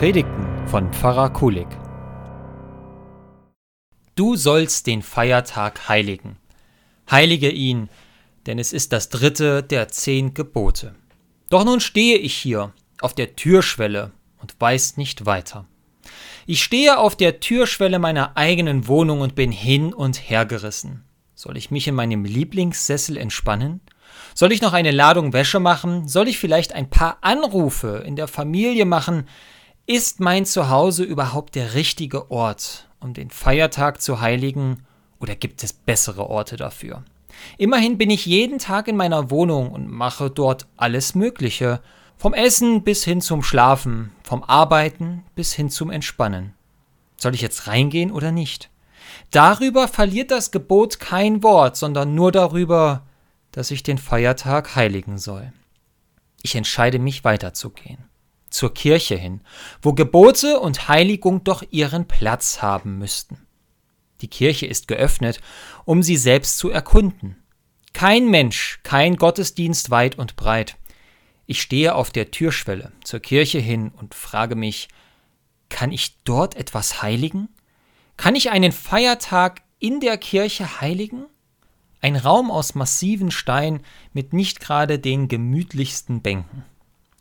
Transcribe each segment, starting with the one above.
Predigten von Pfarrer Kulig. Du sollst den Feiertag heiligen. Heilige ihn, denn es ist das dritte der zehn Gebote. Doch nun stehe ich hier auf der Türschwelle und weiß nicht weiter. Ich stehe auf der Türschwelle meiner eigenen Wohnung und bin hin und her gerissen. Soll ich mich in meinem Lieblingssessel entspannen? Soll ich noch eine Ladung Wäsche machen? Soll ich vielleicht ein paar Anrufe in der Familie machen? Ist mein Zuhause überhaupt der richtige Ort, um den Feiertag zu heiligen, oder gibt es bessere Orte dafür? Immerhin bin ich jeden Tag in meiner Wohnung und mache dort alles Mögliche, vom Essen bis hin zum Schlafen, vom Arbeiten bis hin zum Entspannen. Soll ich jetzt reingehen oder nicht? Darüber verliert das Gebot kein Wort, sondern nur darüber, dass ich den Feiertag heiligen soll. Ich entscheide mich weiterzugehen. Zur Kirche hin, wo Gebote und Heiligung doch ihren Platz haben müssten. Die Kirche ist geöffnet, um sie selbst zu erkunden. Kein Mensch, kein Gottesdienst weit und breit. Ich stehe auf der Türschwelle zur Kirche hin und frage mich, kann ich dort etwas heiligen? Kann ich einen Feiertag in der Kirche heiligen? Ein Raum aus massiven Stein mit nicht gerade den gemütlichsten Bänken.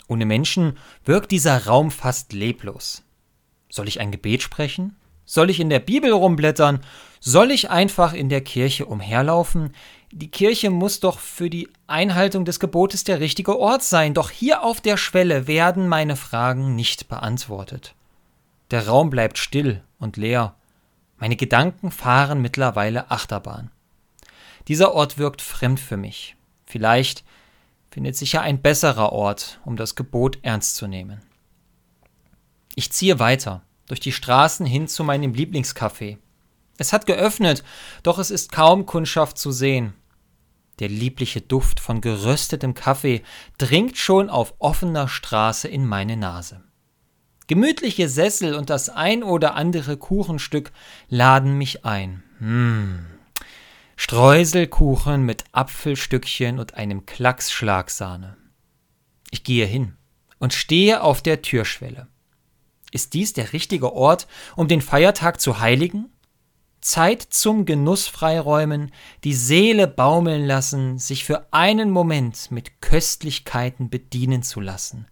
Ohne Menschen wirkt dieser Raum fast leblos. Soll ich ein Gebet sprechen? Soll ich in der Bibel rumblättern? Soll ich einfach in der Kirche umherlaufen? Die Kirche muss doch für die Einhaltung des Gebotes der richtige Ort sein, doch hier auf der Schwelle werden meine Fragen nicht beantwortet. Der Raum bleibt still und leer. Meine Gedanken fahren mittlerweile Achterbahn. Dieser Ort wirkt fremd für mich. Vielleicht findet sich ja ein besserer Ort, um das Gebot ernst zu nehmen. Ich ziehe weiter, durch die Straßen hin zu meinem Lieblingscafé. Es hat geöffnet, doch es ist kaum Kundschaft zu sehen. Der liebliche Duft von geröstetem Kaffee dringt schon auf offener Straße in meine Nase. Gemütliche Sessel und das ein oder andere Kuchenstück laden mich ein. Mmh. Streuselkuchen mit Apfelstückchen und einem Klacks Schlagsahne. Ich gehe hin und stehe auf der Türschwelle. Ist dies der richtige Ort, um den Feiertag zu heiligen? Zeit zum Genuss freiräumen, die Seele baumeln lassen, sich für einen Moment mit Köstlichkeiten bedienen zu lassen.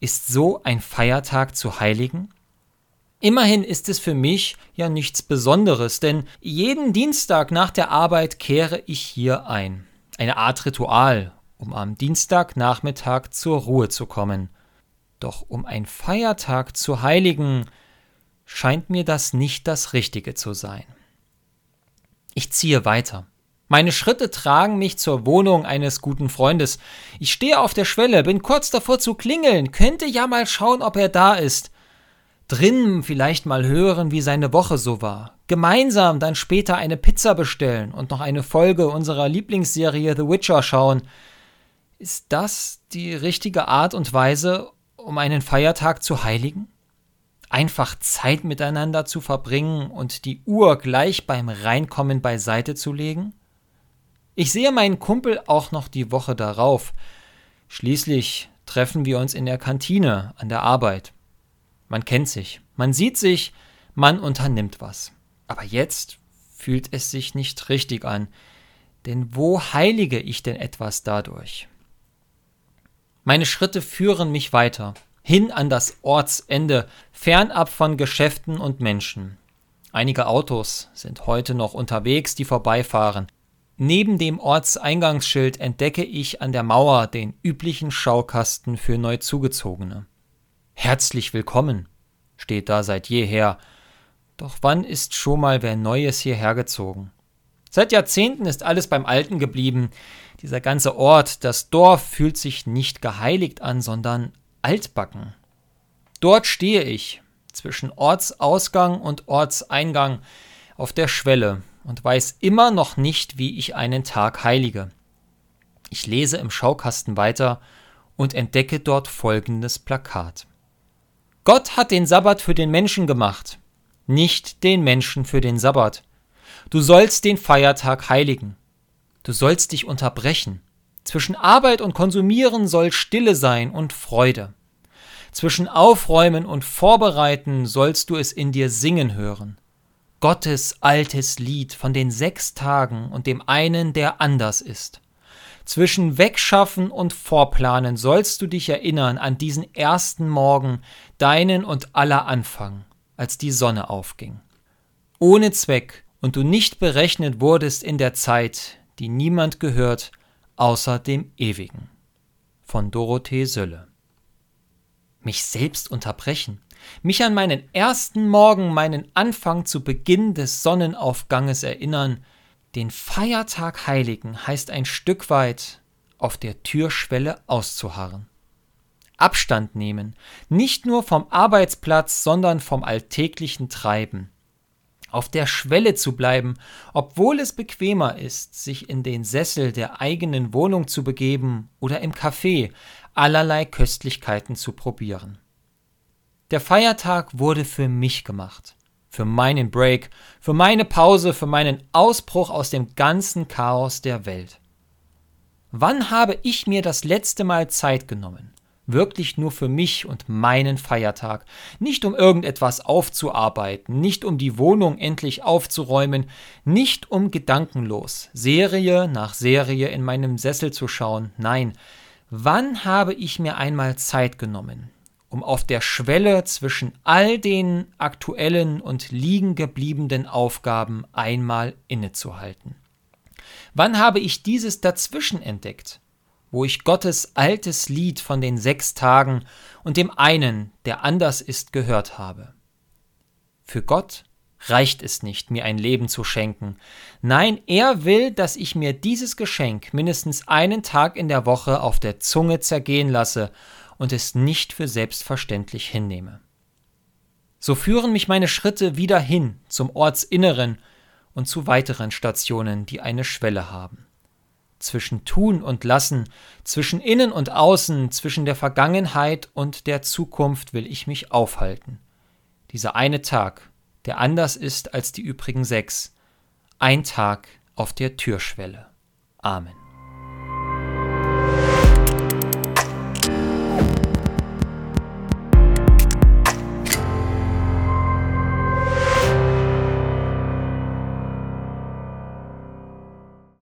Ist so ein Feiertag zu heiligen? Immerhin ist es für mich ja nichts Besonderes, denn jeden Dienstag nach der Arbeit kehre ich hier ein. Eine Art Ritual, um am Dienstagnachmittag zur Ruhe zu kommen. Doch um ein Feiertag zu heiligen, scheint mir das nicht das Richtige zu sein. Ich ziehe weiter. Meine Schritte tragen mich zur Wohnung eines guten Freundes. Ich stehe auf der Schwelle, bin kurz davor zu klingeln, könnte ja mal schauen, ob er da ist drin vielleicht mal hören, wie seine Woche so war. Gemeinsam dann später eine Pizza bestellen und noch eine Folge unserer Lieblingsserie The Witcher schauen. Ist das die richtige Art und Weise, um einen Feiertag zu heiligen? Einfach Zeit miteinander zu verbringen und die Uhr gleich beim Reinkommen beiseite zu legen? Ich sehe meinen Kumpel auch noch die Woche darauf. Schließlich treffen wir uns in der Kantine an der Arbeit. Man kennt sich, man sieht sich, man unternimmt was. Aber jetzt fühlt es sich nicht richtig an, denn wo heilige ich denn etwas dadurch? Meine Schritte führen mich weiter, hin an das Ortsende, fernab von Geschäften und Menschen. Einige Autos sind heute noch unterwegs, die vorbeifahren. Neben dem Ortseingangsschild entdecke ich an der Mauer den üblichen Schaukasten für Neuzugezogene. Herzlich willkommen, steht da seit jeher. Doch wann ist schon mal wer Neues hierher gezogen? Seit Jahrzehnten ist alles beim Alten geblieben. Dieser ganze Ort, das Dorf fühlt sich nicht geheiligt an, sondern altbacken. Dort stehe ich, zwischen Ortsausgang und Ortseingang, auf der Schwelle und weiß immer noch nicht, wie ich einen Tag heilige. Ich lese im Schaukasten weiter und entdecke dort folgendes Plakat. Gott hat den Sabbat für den Menschen gemacht, nicht den Menschen für den Sabbat. Du sollst den Feiertag heiligen. Du sollst dich unterbrechen. Zwischen Arbeit und Konsumieren soll Stille sein und Freude. Zwischen Aufräumen und Vorbereiten sollst du es in dir singen hören. Gottes altes Lied von den sechs Tagen und dem einen, der anders ist. Zwischen Wegschaffen und Vorplanen sollst du dich erinnern an diesen ersten Morgen, deinen und aller Anfang, als die Sonne aufging. Ohne Zweck und du nicht berechnet wurdest in der Zeit, die niemand gehört, außer dem Ewigen. Von Dorothee Sölle. Mich selbst unterbrechen, mich an meinen ersten Morgen, meinen Anfang zu Beginn des Sonnenaufganges erinnern, den Feiertag heiligen heißt ein Stück weit auf der Türschwelle auszuharren. Abstand nehmen, nicht nur vom Arbeitsplatz, sondern vom alltäglichen Treiben. Auf der Schwelle zu bleiben, obwohl es bequemer ist, sich in den Sessel der eigenen Wohnung zu begeben oder im Café allerlei Köstlichkeiten zu probieren. Der Feiertag wurde für mich gemacht für meinen Break, für meine Pause, für meinen Ausbruch aus dem ganzen Chaos der Welt. Wann habe ich mir das letzte Mal Zeit genommen? Wirklich nur für mich und meinen Feiertag, nicht um irgendetwas aufzuarbeiten, nicht um die Wohnung endlich aufzuräumen, nicht um gedankenlos Serie nach Serie in meinem Sessel zu schauen, nein, wann habe ich mir einmal Zeit genommen, um auf der Schwelle zwischen all den aktuellen und liegen gebliebenen Aufgaben einmal innezuhalten. Wann habe ich dieses dazwischen entdeckt, wo ich Gottes altes Lied von den sechs Tagen und dem einen, der anders ist, gehört habe? Für Gott reicht es nicht, mir ein Leben zu schenken. Nein, er will, dass ich mir dieses Geschenk mindestens einen Tag in der Woche auf der Zunge zergehen lasse und es nicht für selbstverständlich hinnehme. So führen mich meine Schritte wieder hin zum Ortsinneren und zu weiteren Stationen, die eine Schwelle haben. Zwischen Tun und Lassen, zwischen Innen und Außen, zwischen der Vergangenheit und der Zukunft will ich mich aufhalten. Dieser eine Tag, der anders ist als die übrigen sechs, ein Tag auf der Türschwelle. Amen.